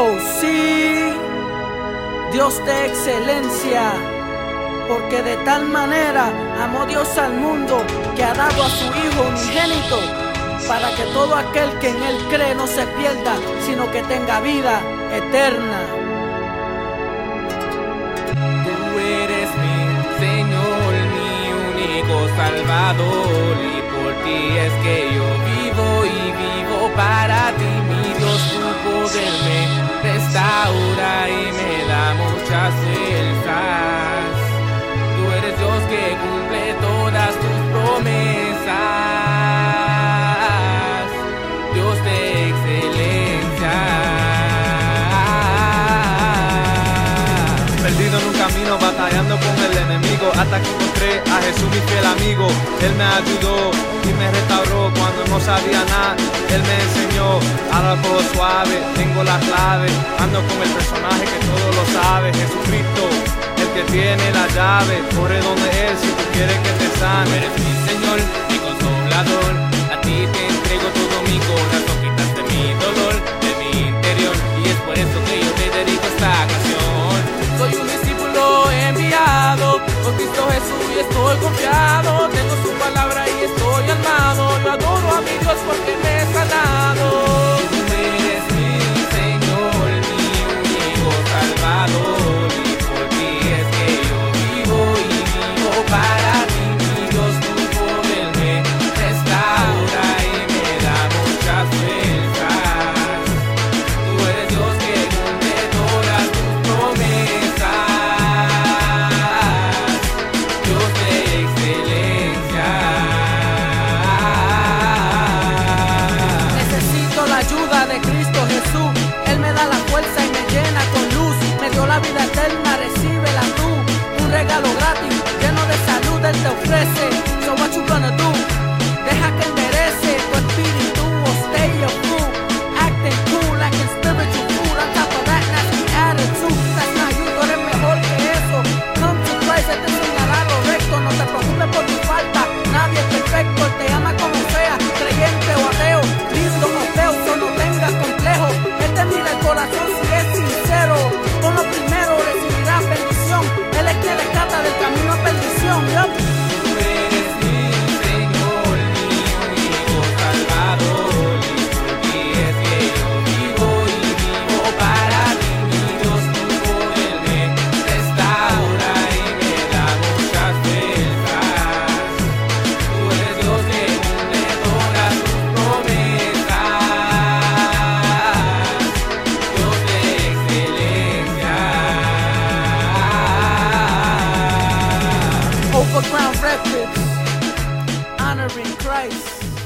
Oh sí, Dios de excelencia, porque de tal manera amó Dios al mundo que ha dado a su Hijo unigénito, para que todo aquel que en Él cree no se pierda, sino que tenga vida eterna. Tú eres mi Señor, mi único Salvador, y por ti es que yo vivo vivo para ti, mi Dios, tu poder me el enemigo hasta que encontré a Jesús mi fiel amigo. Él me ayudó y me restauró cuando no sabía nada. Él me enseñó a dar suave, tengo la clave, ando con el personaje que todo lo sabe, Jesucristo. El que tiene la llave, corre donde él si tú quieres que te sane. Eres mi Señor, that's what Overground Records, honoring Christ.